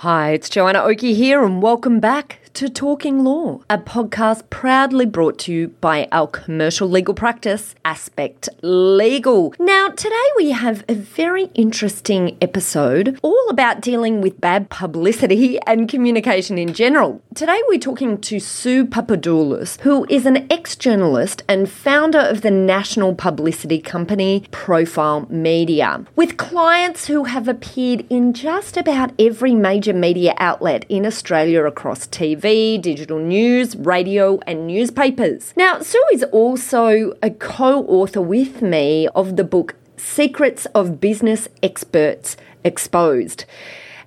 Hi, it's Joanna Oakey here, and welcome back to Talking Law, a podcast proudly brought to you by our commercial legal practice, Aspect Legal. Now, today we have a very interesting episode all about dealing with bad publicity and communication in general. Today we're talking to Sue Papadoulis, who is an ex journalist and founder of the national publicity company Profile Media, with clients who have appeared in just about every major media outlet in Australia across TV TV, digital news, radio, and newspapers. Now, Sue is also a co author with me of the book Secrets of Business Experts Exposed.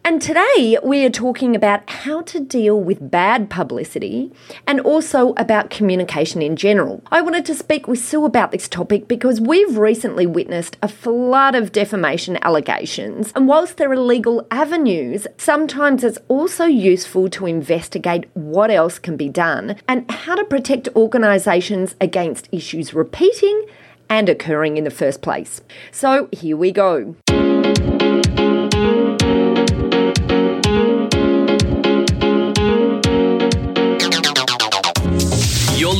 And today we are talking about how to deal with bad publicity and also about communication in general. I wanted to speak with Sue about this topic because we've recently witnessed a flood of defamation allegations. And whilst there are legal avenues, sometimes it's also useful to investigate what else can be done and how to protect organisations against issues repeating and occurring in the first place. So here we go.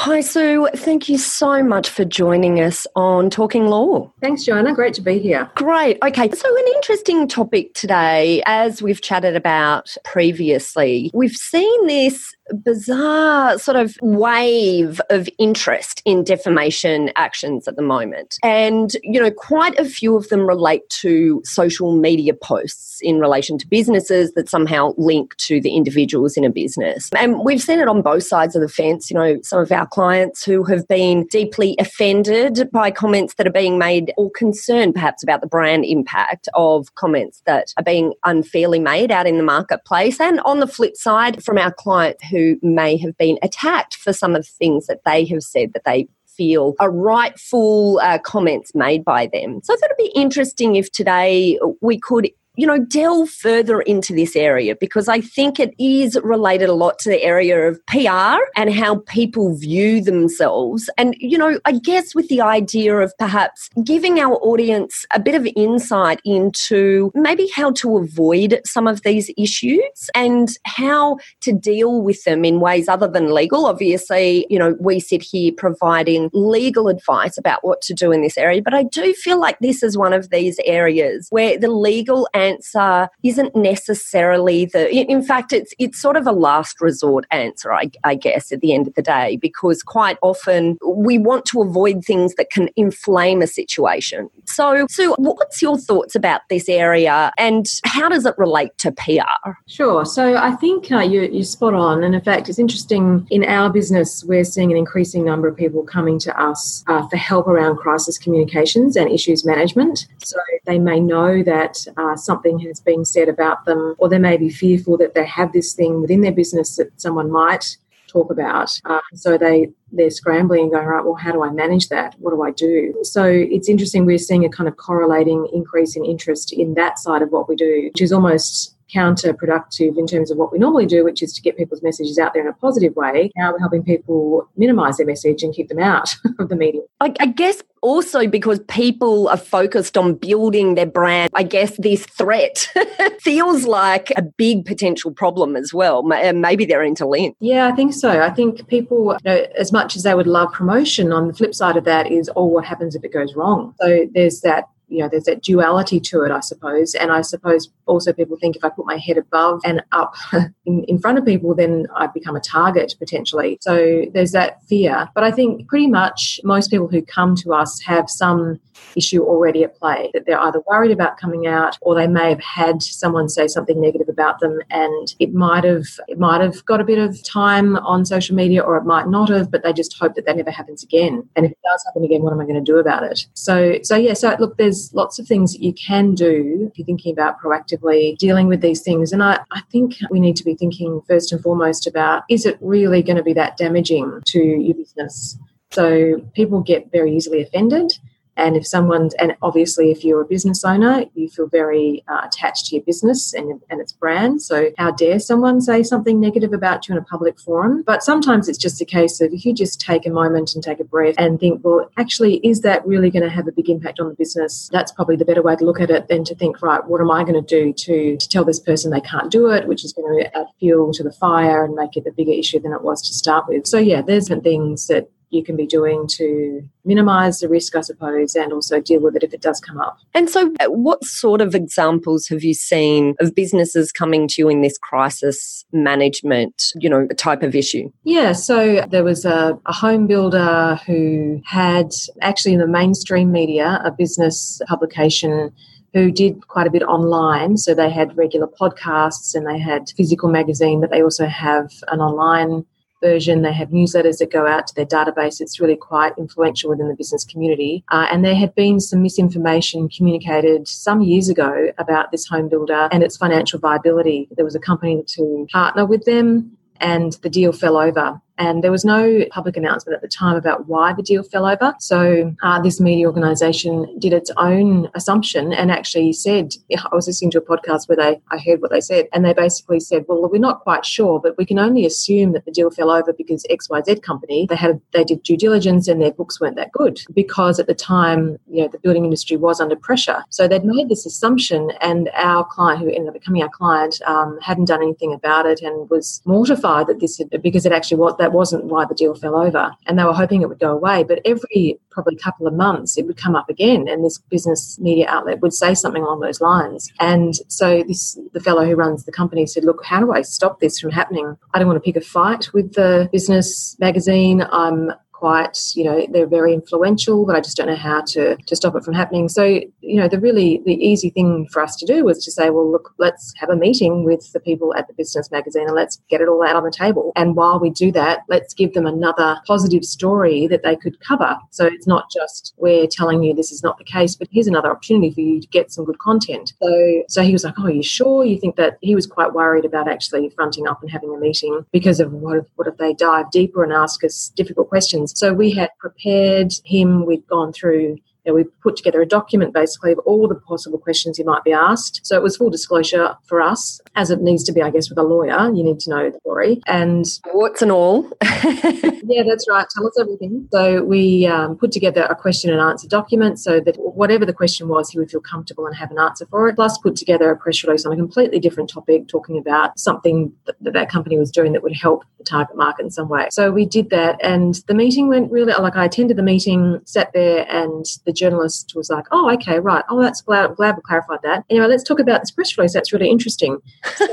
Hi, Sue. Thank you so much for joining us on Talking Law. Thanks, Joanna. Great to be here. Great. Okay. So, an interesting topic today, as we've chatted about previously, we've seen this bizarre sort of wave of interest in defamation actions at the moment. And, you know, quite a few of them relate to social media posts in relation to businesses that somehow link to the individuals in a business. And we've seen it on both sides of the fence. You know, some of our clients who have been deeply offended by comments that are being made or concerned perhaps about the brand impact of comments that are being unfairly made out in the marketplace. And on the flip side, from our client who may have been attacked for some of the things that they have said that they feel are rightful uh, comments made by them. So I thought it'd be interesting if today we could you know, delve further into this area because I think it is related a lot to the area of PR and how people view themselves. And, you know, I guess with the idea of perhaps giving our audience a bit of insight into maybe how to avoid some of these issues and how to deal with them in ways other than legal. Obviously, you know, we sit here providing legal advice about what to do in this area, but I do feel like this is one of these areas where the legal and answer isn't necessarily the in fact it's it's sort of a last resort answer I, I, guess at the end of the day because quite often we want to avoid things that can inflame a situation. So so what's your thoughts about this area and how does it relate to pr sure. So i think uh, you, you're spot on. And in fact it's interesting in our business we're seeing an increasing number of people coming to us uh, for help around crisis communications and issues management. So they may know that uh, something has been said about them, or they may be fearful that they have this thing within their business that someone might talk about. Uh, so they they're scrambling and going, right, well, how do I manage that? What do I do? So it's interesting. We're seeing a kind of correlating increase in interest in that side of what we do, which is almost counterproductive in terms of what we normally do, which is to get people's messages out there in a positive way. Now we're helping people minimize their message and keep them out of the media. I, I guess also because people are focused on building their brand, I guess this threat feels like a big potential problem as well. And maybe they're interlinked. Yeah, I think so. I think people, you know, as much as they would love promotion, on the flip side of that is, oh, what happens if it goes wrong? So there's that you know there's that duality to it i suppose. And i suppose also people think if i put my head above and up in, in front of people then i become a target potentially. So there's that fear. But i think pretty much most people who come to us have some issue already at play, that they're either worried about coming out or they may have had someone say something negative about them and it might have it might have got a bit of time on social media or it might not have, but they just hope that that never happens again. And if it does happen again, what am I going to do about it? So so yeah, so look, there's lots of things that you can do if you're thinking about proactively dealing with these things. And I, I think we need to be thinking first and foremost about is it really going to be that damaging to your business? So people get very easily offended. And if someone's, and obviously, if you're a business owner, you feel very uh, attached to your business and, and its brand. So, how dare someone say something negative about you in a public forum? But sometimes it's just a case of if you just take a moment and take a breath and think, well, actually, is that really going to have a big impact on the business? That's probably the better way to look at it than to think, right, what am I going to do to, to tell this person they can't do it, which is going to add fuel to the fire and make it a bigger issue than it was to start with. So, yeah, there's things that you can be doing to minimize the risk, I suppose, and also deal with it if it does come up. And so, uh, what sort of examples have you seen of businesses coming to you in this crisis management, you know, type of issue? Yeah, so there was a, a home builder who had actually in the mainstream media a business publication who did quite a bit online. So they had regular podcasts and they had physical magazine, but they also have an online version. They have newsletters that go out to their database. It's really quite influential within the business community. Uh, and there had been some misinformation communicated some years ago about this home builder and its financial viability. There was a company to partner with them and the deal fell over. And there was no public announcement at the time about why the deal fell over. So uh, this media organisation did its own assumption and actually said, I was listening to a podcast where they, I heard what they said, and they basically said, well, we're not quite sure, but we can only assume that the deal fell over because XYZ company, they had, they did due diligence and their books weren't that good because at the time, you know, the building industry was under pressure. So they'd made this assumption and our client, who ended up becoming our client, um, hadn't done anything about it and was mortified that this, had, because it actually was, that that wasn't why the deal fell over. And they were hoping it would go away. But every probably couple of months, it would come up again, and this business media outlet would say something along those lines. And so this the fellow who runs the company said, "Look, how do I stop this from happening? I don't want to pick a fight with the business magazine. I'm quite, you know, they're very influential, but I just don't know how to, to stop it from happening. So, you know, the really, the easy thing for us to do was to say, well, look, let's have a meeting with the people at the business magazine and let's get it all out on the table. And while we do that, let's give them another positive story that they could cover. So it's not just we're telling you this is not the case, but here's another opportunity for you to get some good content. So, so he was like, oh, you sure? You think that he was quite worried about actually fronting up and having a meeting because of what if, what if they dive deeper and ask us difficult questions? So we had prepared him, we'd gone through you know, we put together a document basically of all the possible questions you might be asked. So it was full disclosure for us, as it needs to be, I guess, with a lawyer. You need to know the story. And what's and all. yeah, that's right. Tell us everything. So we um, put together a question and answer document so that whatever the question was, he would feel comfortable and have an answer for it. Plus, put together a press release on a completely different topic, talking about something that that, that company was doing that would help the target market in some way. So we did that, and the meeting went really like I attended the meeting, sat there, and the journalist was like, "Oh, okay, right. Oh, that's glad. glad we clarified that. Anyway, let's talk about this press release. That's really interesting." So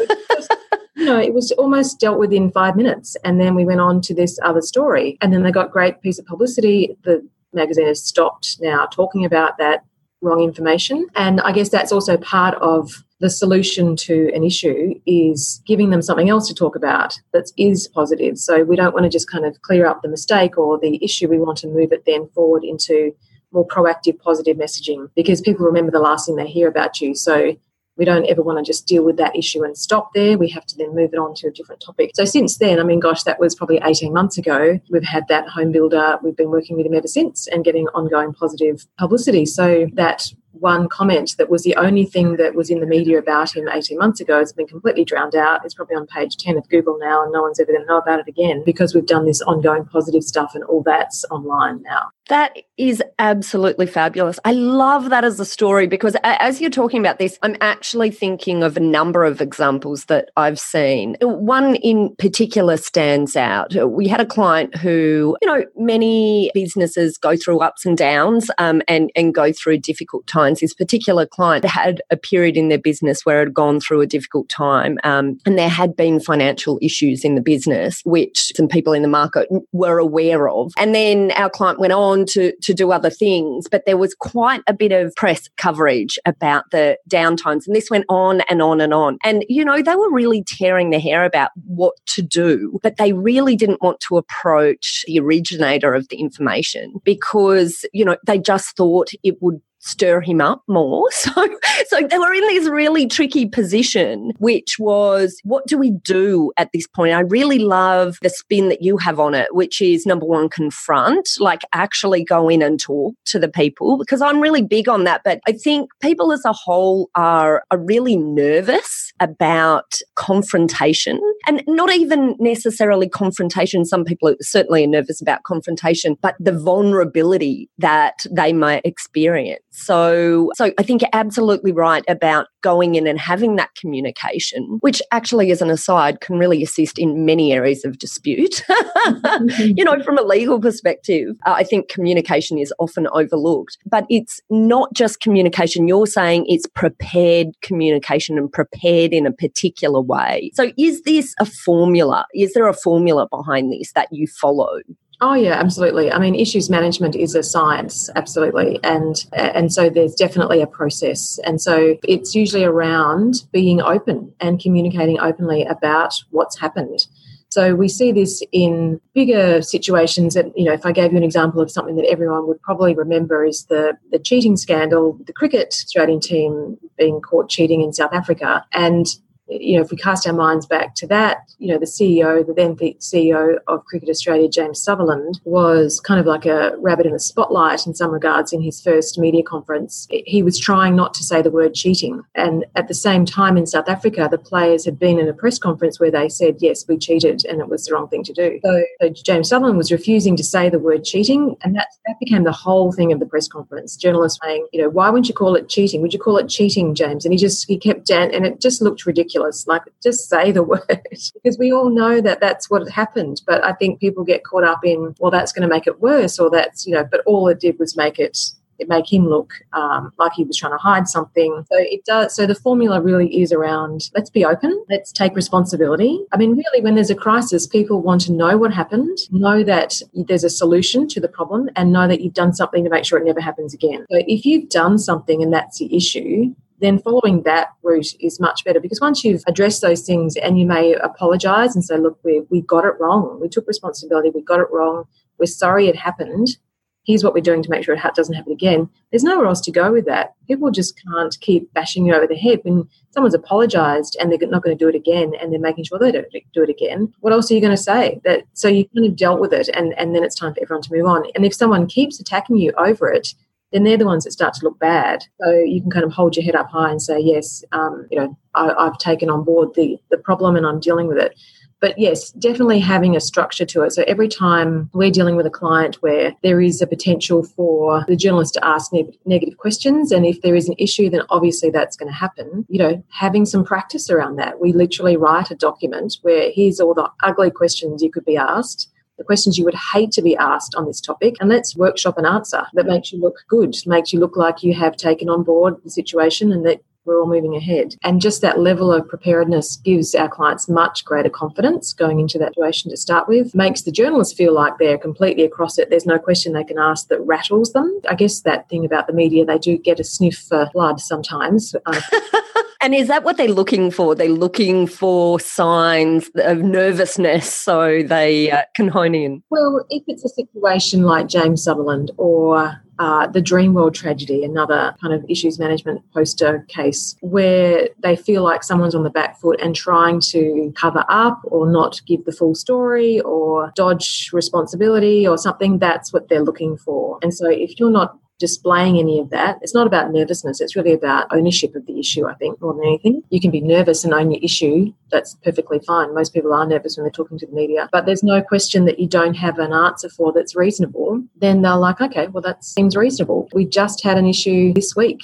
you know, it was almost dealt with in five minutes, and then we went on to this other story, and then they got great piece of publicity. The magazine has stopped now talking about that wrong information, and I guess that's also part of the solution to an issue is giving them something else to talk about that is positive. So we don't want to just kind of clear up the mistake or the issue. We want to move it then forward into more proactive, positive messaging because people remember the last thing they hear about you. So we don't ever want to just deal with that issue and stop there. We have to then move it on to a different topic. So since then, I mean, gosh, that was probably 18 months ago. We've had that home builder. We've been working with him ever since and getting ongoing positive publicity. So that one comment that was the only thing that was in the media about him 18 months ago has been completely drowned out. It's probably on page 10 of Google now, and no one's ever going to know about it again because we've done this ongoing positive stuff and all that's online now. That is absolutely fabulous. I love that as a story because as you're talking about this, I'm actually thinking of a number of examples that I've seen. One in particular stands out. We had a client who, you know, many businesses go through ups and downs um, and, and go through difficult times this particular client had a period in their business where it had gone through a difficult time um, and there had been financial issues in the business, which some people in the market were aware of. And then our client went on on to, to do other things. But there was quite a bit of press coverage about the downtimes. And this went on and on and on. And, you know, they were really tearing their hair about what to do, but they really didn't want to approach the originator of the information because, you know, they just thought it would stir him up more. So, so they were in this really tricky position, which was what do we do at this point? I really love the spin that you have on it, which is number one, confront, like actually go in and talk to the people, because I'm really big on that. But I think people as a whole are, are really nervous about confrontation and not even necessarily confrontation. Some people certainly are nervous about confrontation, but the vulnerability that they might experience. So, so I think you're absolutely right about going in and having that communication, which actually, as an aside, can really assist in many areas of dispute. you know, from a legal perspective, uh, I think communication is often overlooked, but it's not just communication. You're saying it's prepared communication and prepared in a particular way. So, is this a formula? Is there a formula behind this that you follow? Oh yeah, absolutely. I mean, issues management is a science, absolutely, and and so there's definitely a process, and so it's usually around being open and communicating openly about what's happened. So we see this in bigger situations. And you know, if I gave you an example of something that everyone would probably remember is the the cheating scandal, the cricket Australian team being caught cheating in South Africa, and you know, if we cast our minds back to that, you know, the CEO, the then CEO of Cricket Australia, James Sutherland, was kind of like a rabbit in the spotlight in some regards in his first media conference. He was trying not to say the word cheating. And at the same time in South Africa, the players had been in a press conference where they said, yes, we cheated and it was the wrong thing to do. So, so James Sutherland was refusing to say the word cheating. And that, that became the whole thing of the press conference. Journalists saying, you know, why wouldn't you call it cheating? Would you call it cheating, James? And he just, he kept, down and it just looked ridiculous ridiculous. Like, just say the word because we all know that that's what happened. But I think people get caught up in, well, that's going to make it worse, or that's, you know, but all it did was make it it make him look um, like he was trying to hide something. So it does. So the formula really is around let's be open, let's take responsibility. I mean, really, when there's a crisis, people want to know what happened, know that there's a solution to the problem, and know that you've done something to make sure it never happens again. So if you've done something and that's the issue, then following that route is much better because once you've addressed those things and you may apologize and say, look, we, we got it wrong. We took responsibility. We got it wrong. We're sorry it happened. Here's what we're doing to make sure it doesn't happen again. There's nowhere else to go with that. People just can't keep bashing you over the head when someone's apologized and they're not going to do it again and they're making sure they don't do it again. What else are you going to say? That so you kind of dealt with it and, and then it's time for everyone to move on. And if someone keeps attacking you over it, then they're the ones that start to look bad. So you can kind of hold your head up high and say, yes, um, you know, I, have taken on board the, the problem and I'm dealing with it. But yes, definitely having a structure to it. So every time we're dealing with a client where there is a potential for the journalist to ask ne- negative questions, and if there is an issue, then obviously that's going to happen. You know, having some practice around that. We literally write a document where here's all the ugly questions you could be asked the questions you would hate to be asked on this topic, and let's workshop an answer that makes you look good, makes you look like you have taken on board the situation and that we're all moving ahead. And just that level of preparedness gives our clients much greater confidence going into that situation to start with, makes the journalists feel like they're completely across it. There's no question they can ask that rattles them. I guess that thing about the media, they do get a sniff for blood sometimes. Uh, And is that what they're looking for? They're looking for signs of nervousness so they uh, can hone in. Well, if it's a situation like James Sutherland or uh, the Dreamworld tragedy, another kind of issues management poster case where they feel like someone's on the back foot and trying to cover up or not give the full story or dodge responsibility or something, that's what they're looking for. And so if you're not displaying any of that. It's not about nervousness, it's really about ownership of the issue, I think, more than anything. You can be nervous and own your issue. That's perfectly fine. Most people are nervous when they're talking to the media, but there's no question that you don't have an answer for that's reasonable. Then they're like, okay, well, that seems reasonable. We just had an issue this week.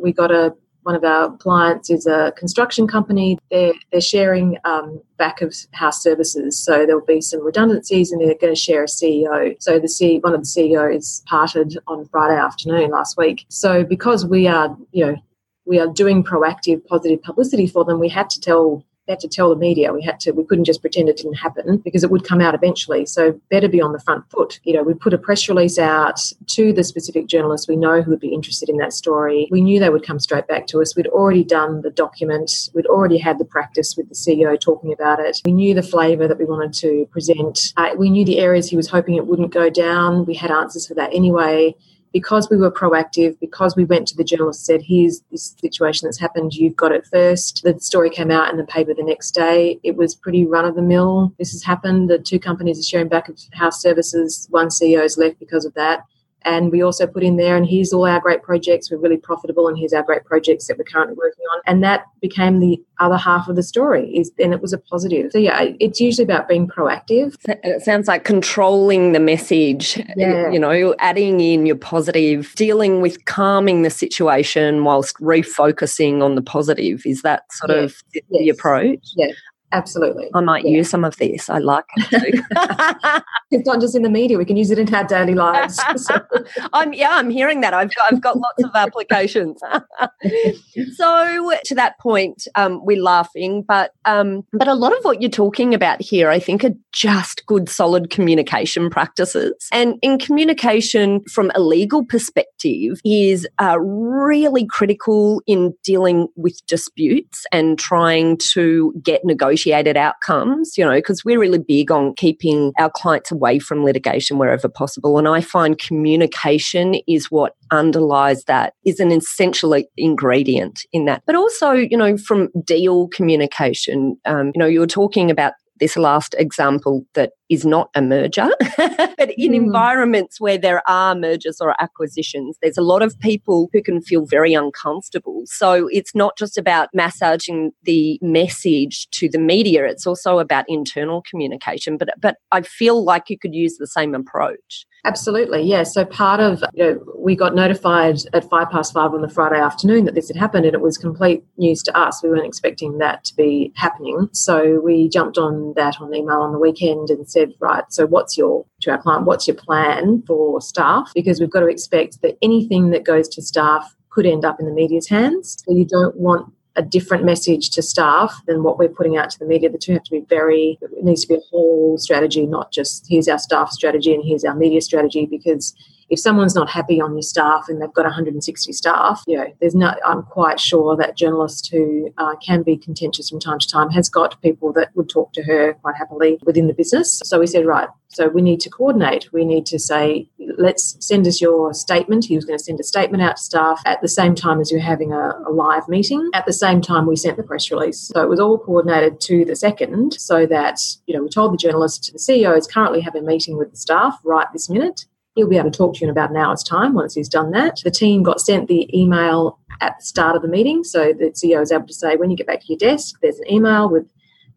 We got a one of our clients is a construction company. They're, they're sharing um, back of house services. So there'll be some redundancies and they're going to share a CEO. So the C, one of the CEOs parted on Friday afternoon last week. So because we are, you know, we are doing proactive positive publicity for them, we had to tell had to tell the media. We had to. We couldn't just pretend it didn't happen because it would come out eventually. So better be on the front foot. You know, we put a press release out to the specific journalists we know who would be interested in that story. We knew they would come straight back to us. We'd already done the document. We'd already had the practice with the CEO talking about it. We knew the flavour that we wanted to present. Uh, we knew the areas he was hoping it wouldn't go down. We had answers for that anyway because we were proactive, because we went to the journalist said, here's this situation that's happened, you've got it first. The story came out in the paper the next day. It was pretty run of the mill. This has happened. The two companies are sharing back of house services. One CEO has left because of that. And we also put in there, and here's all our great projects. We're really profitable, and here's our great projects that we're currently working on. And that became the other half of the story. Is then it was a positive. So yeah, it's usually about being proactive. It sounds like controlling the message. Yeah. You know, adding in your positive, dealing with calming the situation whilst refocusing on the positive. Is that sort yeah. of the, yes. the approach? Yeah. Absolutely. I might yeah. use some of this. I like it it's not just in the media, we can use it in our daily lives. So. I'm yeah, I'm hearing that. I've got, I've got lots of applications. so to that point, um, we're laughing, but um, but a lot of what you're talking about here, I think, are just good, solid communication practices. And in communication from a legal perspective is uh, really critical in dealing with disputes and trying to get negotiations negotiated outcomes, you know, because we're really big on keeping our clients away from litigation wherever possible. And I find communication is what underlies that, is an essential ingredient in that. But also, you know, from deal communication, um, you know, you were talking about this last example that is not a merger, but in mm. environments where there are mergers or acquisitions, there's a lot of people who can feel very uncomfortable. So it's not just about massaging the message to the media, it's also about internal communication. But, but I feel like you could use the same approach. Absolutely, yeah. So part of you know, we got notified at five past five on the Friday afternoon that this had happened, and it was complete news to us. We weren't expecting that to be happening, so we jumped on that on email on the weekend and said, right, so what's your to our client, what's your plan for staff? Because we've got to expect that anything that goes to staff could end up in the media's hands. So you don't want a different message to staff than what we're putting out to the media. The two have to be very, it needs to be a whole strategy, not just here's our staff strategy and here's our media strategy, because if someone's not happy on your staff and they've got 160 staff, you know, there's no, I'm quite sure that journalist who uh, can be contentious from time to time has got people that would talk to her quite happily within the business. So we said, right, so we need to coordinate. We need to say, let's send us your statement. He was going to send a statement out to staff at the same time as you're having a, a, live meeting. At the same time, we sent the press release. So it was all coordinated to the second so that, you know, we told the journalist, the CEO is currently having a meeting with the staff right this minute. He'll be able to talk to you in about an hour's time once he's done that. The team got sent the email at the start of the meeting. So the CEO is able to say, when you get back to your desk, there's an email with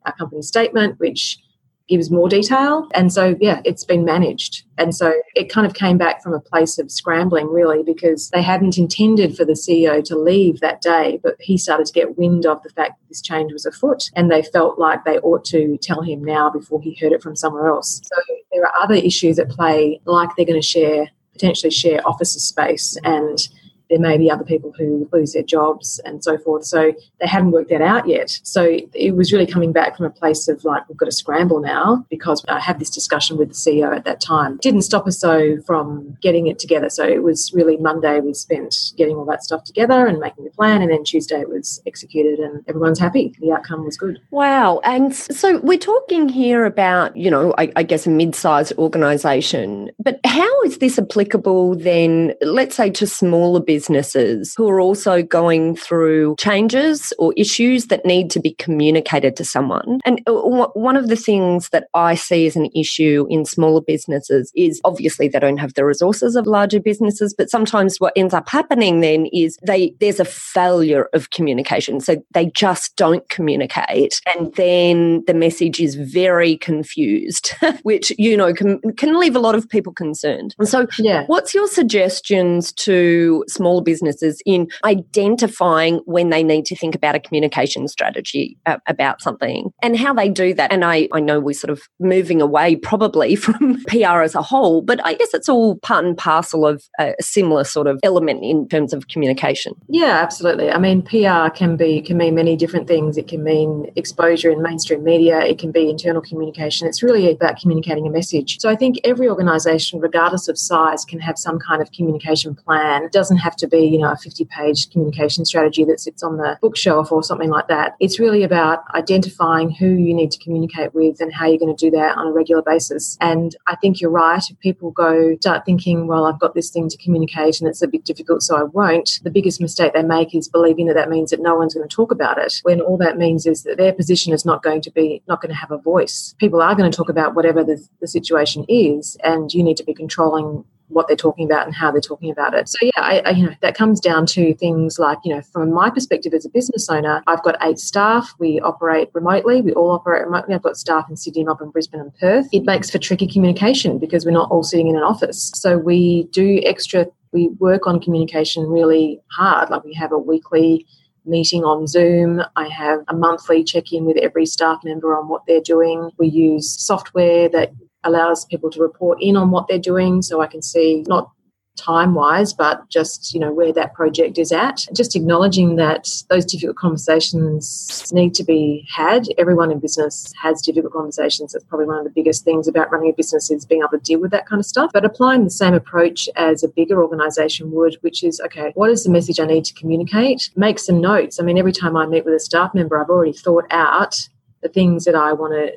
our company statement, which gives more detail. And so, yeah, it's been managed. And so it kind of came back from a place of scrambling, really, because they hadn't intended for the CEO to leave that day, but he started to get wind of the fact that this change was afoot. And they felt like they ought to tell him now before he heard it from somewhere else. So there are other issues at play, like they're going to share, potentially share office space and there may be other people who lose their jobs and so forth. So they hadn't worked that out yet. So it was really coming back from a place of like, we've got to scramble now because I had this discussion with the CEO at that time. Didn't stop us though from getting it together. So it was really Monday we spent getting all that stuff together and making the plan. And then Tuesday it was executed and everyone's happy. The outcome was good. Wow. And so we're talking here about, you know, I, I guess a mid-sized organization, but how is this applicable then, let's say to smaller businesses? Businesses who are also going through changes or issues that need to be communicated to someone. And uh, one of the things that I see as an issue in smaller businesses is obviously they don't have the resources of larger businesses, but sometimes what ends up happening then is they there's a failure of communication. So they just don't communicate and then the message is very confused, which you know can can leave a lot of people concerned. And so yeah. what's your suggestions to small smaller businesses in identifying when they need to think about a communication strategy uh, about something and how they do that. And I, I know we're sort of moving away probably from PR as a whole, but I guess it's all part and parcel of a similar sort of element in terms of communication. Yeah, absolutely. I mean, PR can be can mean many different things. It can mean exposure in mainstream media. It can be internal communication. It's really about communicating a message. So I think every organisation, regardless of size, can have some kind of communication plan. It doesn't have to be, you know, a 50-page communication strategy that sits on the bookshelf or something like that. It's really about identifying who you need to communicate with and how you're going to do that on a regular basis. And I think you're right. If people go start thinking, well, I've got this thing to communicate and it's a bit difficult, so I won't. The biggest mistake they make is believing that that means that no one's going to talk about it. When all that means is that their position is not going to be not going to have a voice. People are going to talk about whatever the, the situation is, and you need to be controlling what they're talking about and how they're talking about it. So yeah, I, I, you know that comes down to things like you know from my perspective as a business owner, I've got eight staff. We operate remotely. We all operate remotely. I've got staff in Sydney, Melbourne, Brisbane, and Perth. It makes for tricky communication because we're not all sitting in an office. So we do extra. We work on communication really hard. Like we have a weekly meeting on Zoom. I have a monthly check in with every staff member on what they're doing. We use software that allows people to report in on what they're doing so I can see not time wise, but just, you know, where that project is at. Just acknowledging that those difficult conversations need to be had. Everyone in business has difficult conversations. That's probably one of the biggest things about running a business is being able to deal with that kind of stuff. But applying the same approach as a bigger organization would, which is, okay, what is the message I need to communicate? Make some notes. I mean, every time I meet with a staff member, I've already thought out the things that I want to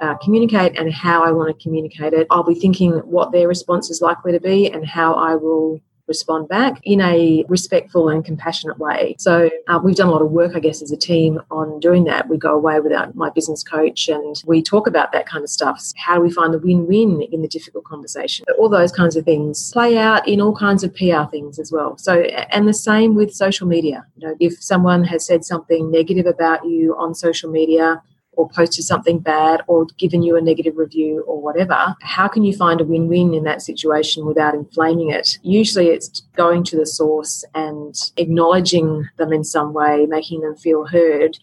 uh, communicate and how I want to communicate it. I'll be thinking what their response is likely to be and how I will respond back in a respectful and compassionate way. So uh, we've done a lot of work, I guess, as a team on doing that. We go away with our, my business coach and we talk about that kind of stuff. How do we find the win-win in the difficult conversation? All those kinds of things play out in all kinds of PR things as well. So and the same with social media. You know, if someone has said something negative about you on social media, or posted something bad or given you a negative review or whatever, how can you find a win win in that situation without inflaming it? Usually it's going to the source and acknowledging them in some way, making them feel heard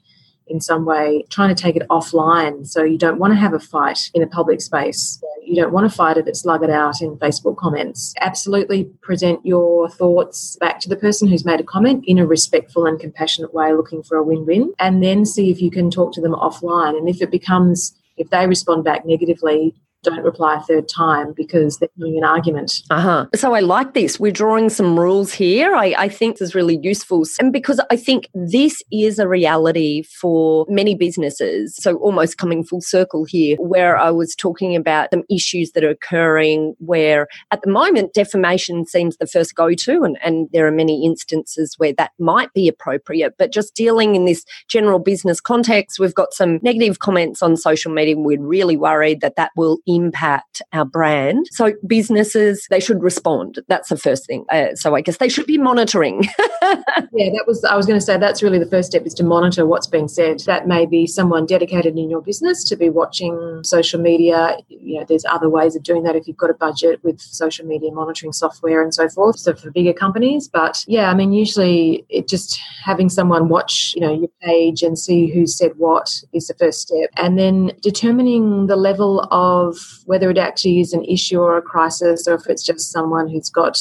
in some way, trying to take it offline. So you don't want to have a fight in a public space. You don't want to fight it, slug it out in Facebook comments. Absolutely present your thoughts back to the person who's made a comment in a respectful and compassionate way, looking for a win win, and then see if you can talk to them offline. And if it becomes if they respond back negatively, don't reply a third time because they're having an argument. Uh-huh. So I like this. We're drawing some rules here. I, I think this is really useful. And because I think this is a reality for many businesses. So almost coming full circle here, where I was talking about some issues that are occurring where at the moment defamation seems the first go-to and, and there are many instances where that might be appropriate. But just dealing in this general business context, we've got some negative comments on social media. We're really worried that that will impact our brand. So businesses, they should respond. That's the first thing. Uh, so I guess they should be monitoring. yeah, that was, I was going to say, that's really the first step is to monitor what's being said. That may be someone dedicated in your business to be watching social media. You know, there's other ways of doing that if you've got a budget with social media monitoring software and so forth. So for bigger companies, but yeah, I mean, usually it just having someone watch, you know, your page and see who said what is the first step. And then determining the level of whether it actually is an issue or a crisis or if it's just someone who's got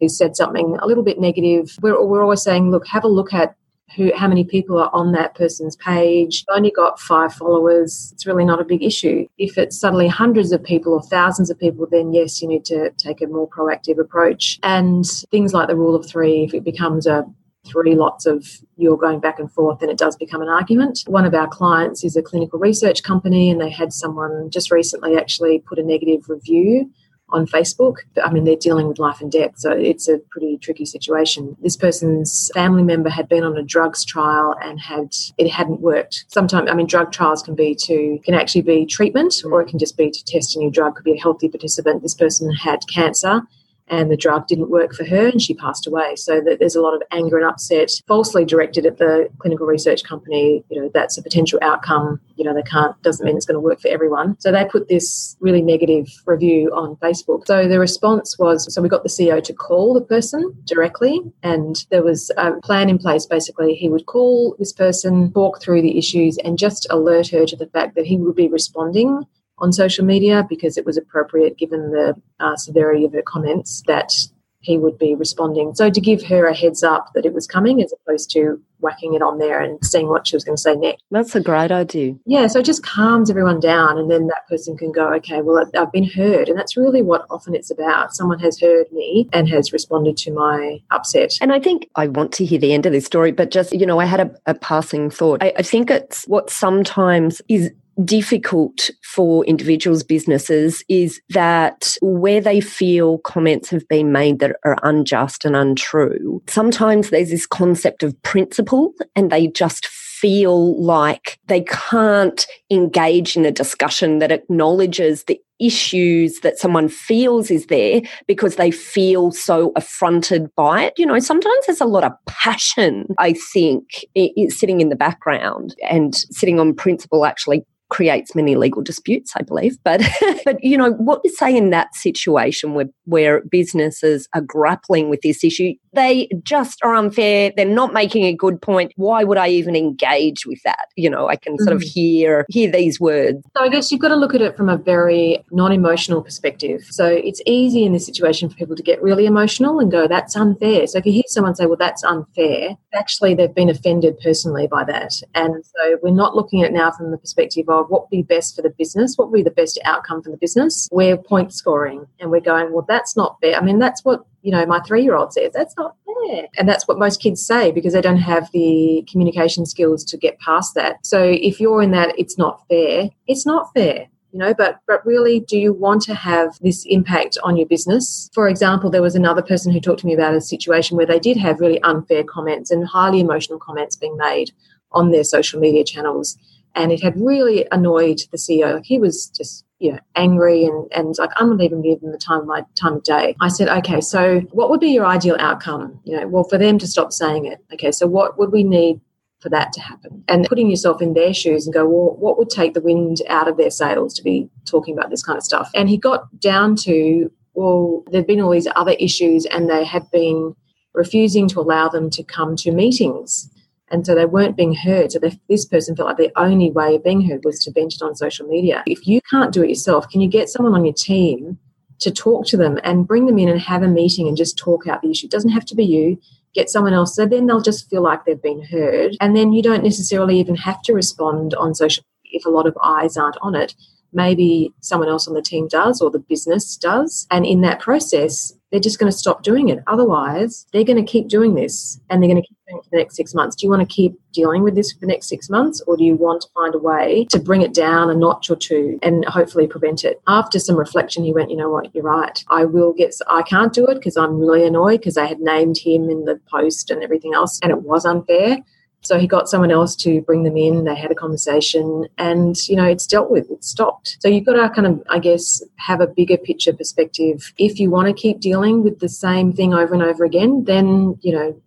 who said something a little bit negative. We're, we're always saying, look, have a look at who how many people are on that person's page. I've only got five followers. It's really not a big issue. If it's suddenly hundreds of people or thousands of people, then yes, you need to take a more proactive approach. And things like the rule of three, if it becomes a three lots of you're going back and forth and it does become an argument. One of our clients is a clinical research company and they had someone just recently actually put a negative review on Facebook. I mean, they're dealing with life and death, so it's a pretty tricky situation. This person's family member had been on a drugs trial and had it hadn't worked. Sometimes, I mean, drug trials can be to can actually be treatment, or it can just be to test a new drug. Could be a healthy participant. This person had cancer and the drug didn't work for her and she passed away. So that there's a lot of anger and upset falsely directed at the clinical research company. You know, that's a potential outcome. You know, they can't, doesn't mean it's going to work for everyone. So they put this really negative review on Facebook. So the response was so we got the CEO to call the person directly and there was a plan in place basically. He would call this person, talk through the issues, and just alert her to the fact that he would be responding on social media because it was appropriate given the uh, severity of her comments that he would be responding. So to give her a heads up that it was coming as opposed to whacking it on there and seeing what she was going to say next. That's a great idea. Yeah, so it just calms everyone down and then that person can go, okay, well, I've been heard. And that's really what often it's about. Someone has heard me and has responded to my upset. And I think I want to hear the end of this story, but just, you know, I had a, a passing thought. I, I think it's what sometimes is difficult for individuals, businesses, is that where they feel comments have been made that are unjust and untrue, sometimes there's this concept of principle and they just feel like they can't engage in a discussion that acknowledges the issues that someone feels is there because they feel so affronted by it. You know, sometimes there's a lot of passion, I think, sitting in the background and sitting on principle actually creates many legal disputes, I believe. But, but you know, what you say in that situation where, where businesses are grappling with this issue, they just are unfair. They're not making a good point. Why would I even engage with that? You know, I can sort mm. of hear hear these words. So I guess you've got to look at it from a very non-emotional perspective. So it's easy in this situation for people to get really emotional and go, "That's unfair." So if you hear someone say, "Well, that's unfair," actually they've been offended personally by that, and so we're not looking at it now from the perspective of of what would be best for the business, what would be the best outcome for the business. We're point scoring and we're going, well, that's not fair. I mean, that's what, you know, my three year old says, that's not fair. And that's what most kids say because they don't have the communication skills to get past that. So if you're in that, it's not fair, it's not fair you know but but really do you want to have this impact on your business for example there was another person who talked to me about a situation where they did have really unfair comments and highly emotional comments being made on their social media channels and it had really annoyed the CEO. Like he was just you know angry and and like I'm not even giving the time of my time of day. I said, okay, so what would be your ideal outcome? You know, well for them to stop saying it. Okay, so what would we need for that to happen? And putting yourself in their shoes and go, well, what would take the wind out of their sails to be talking about this kind of stuff? And he got down to, well, there've been all these other issues and they have been refusing to allow them to come to meetings and so they weren't being heard. So this person felt like the only way of being heard was to vent it on social media. If you can't do it yourself, can you get someone on your team to talk to them and bring them in and have a meeting and just talk out the issue? It doesn't have to be you. Get someone else. So then they'll just feel like they've been heard. And then you don't necessarily even have to respond on social media if a lot of eyes aren't on it. Maybe someone else on the team does or the business does. And in that process, they're just going to stop doing it. Otherwise, they're going to keep doing this and they're going to keep doing it for the next six months. Do you want to keep dealing with this for the next six months or do you want to find a way to bring it down a notch or two and hopefully prevent it? After some reflection, he went, you know what, you're right. I will get, I can't do it because I'm really annoyed because I had named him in the post and everything else and it was unfair. So he got someone else to bring them in. They had a conversation, and you know it's dealt with. It's stopped. So you've got to kind of, I guess, have a bigger picture perspective. If you want to keep dealing with the same thing over and over again, then you know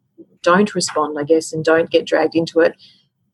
don't respond, I guess, and don't get dragged into it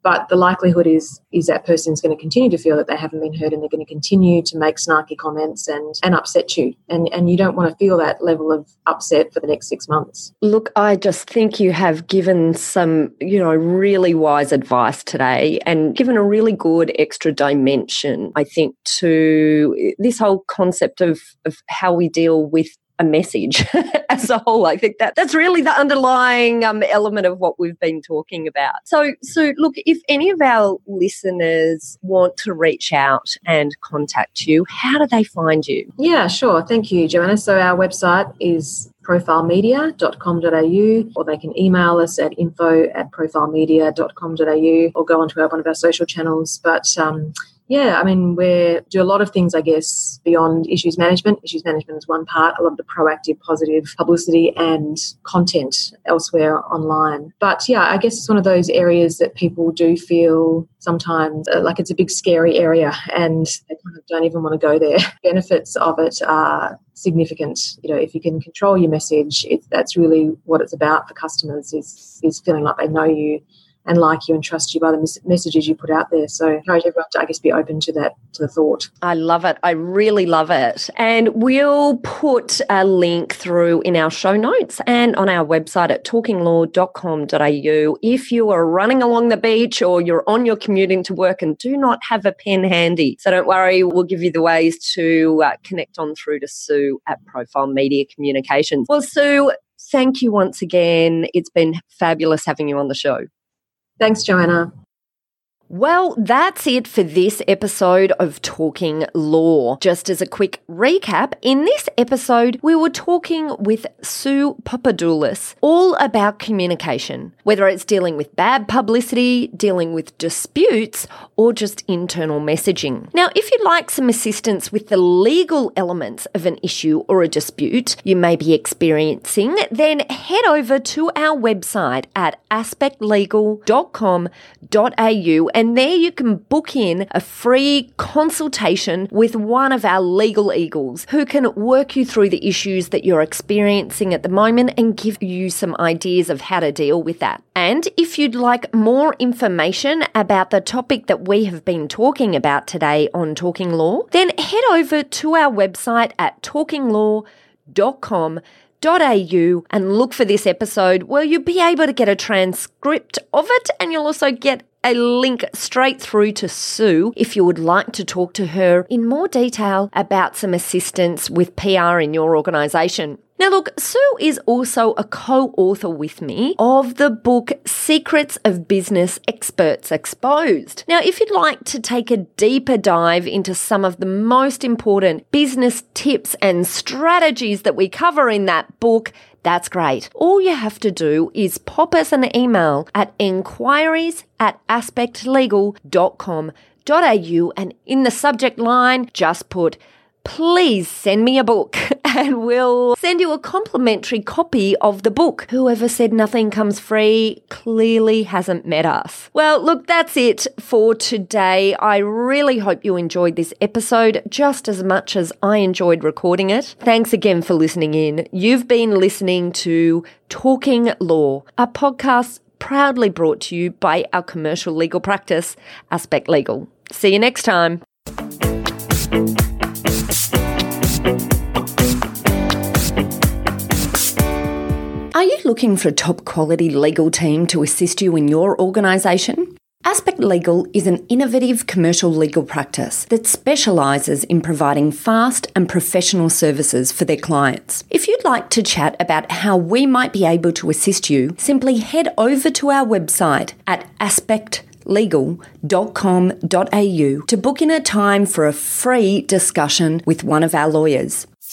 but the likelihood is is that person is going to continue to feel that they haven't been heard and they're going to continue to make snarky comments and and upset you. And and you don't want to feel that level of upset for the next 6 months. Look i just think you have given some you know really wise advice today and given a really good extra dimension i think to this whole concept of of how we deal with a message as a whole. I think that that's really the underlying um, element of what we've been talking about. So, so look, if any of our listeners want to reach out and contact you, how do they find you? Yeah, sure. Thank you, Joanna. So our website is profilemedia.com.au or they can email us at info at profilemedia.com.au or go onto our, one of our social channels. But um, Yeah, I mean, we do a lot of things, I guess, beyond issues management. Issues management is one part, a lot of the proactive, positive publicity and content elsewhere online. But yeah, I guess it's one of those areas that people do feel sometimes uh, like it's a big scary area and they kind of don't even want to go there. Benefits of it are significant. You know, if you can control your message, it, that's really what it's about for customers is, is feeling like they know you and like you and trust you by the messages you put out there. So I encourage everyone to, I guess, be open to that, to the thought. I love it. I really love it. And we'll put a link through in our show notes and on our website at talkinglaw.com.au. If you are running along the beach or you're on your commute into work and do not have a pen handy, so don't worry, we'll give you the ways to uh, connect on through to Sue at Profile Media Communications. Well, Sue, thank you once again. It's been fabulous having you on the show. Thanks, Joanna. Well, that's it for this episode of Talking Law. Just as a quick recap, in this episode, we were talking with Sue Papadoulis all about communication, whether it's dealing with bad publicity, dealing with disputes, or just internal messaging. Now, if you'd like some assistance with the legal elements of an issue or a dispute you may be experiencing, then head over to our website at aspectlegal.com.au and there you can book in a free consultation with one of our legal eagles who can work you through the issues that you're experiencing at the moment and give you some ideas of how to deal with that. And if you'd like more information about the topic that we have been talking about today on Talking Law, then head over to our website at talkinglaw.com au and look for this episode where you'll be able to get a transcript of it and you'll also get a link straight through to Sue if you would like to talk to her in more detail about some assistance with PR in your organisation. Now, look, Sue is also a co author with me of the book Secrets of Business Experts Exposed. Now, if you'd like to take a deeper dive into some of the most important business tips and strategies that we cover in that book, that's great. All you have to do is pop us an email at inquiries at aspectlegal.com.au and in the subject line, just put please send me a book and we'll send you a complimentary copy of the book. Whoever said nothing comes free clearly hasn't met us. Well, look, that's it for today. I really hope you enjoyed this episode just as much as I enjoyed recording it. Thanks again for listening in. You've been listening to Talking Law, a podcast proudly brought to you by our commercial legal practice, Aspect Legal. See you next time. Looking for a top quality legal team to assist you in your organisation? Aspect Legal is an innovative commercial legal practice that specialises in providing fast and professional services for their clients. If you'd like to chat about how we might be able to assist you, simply head over to our website at aspectlegal.com.au to book in a time for a free discussion with one of our lawyers.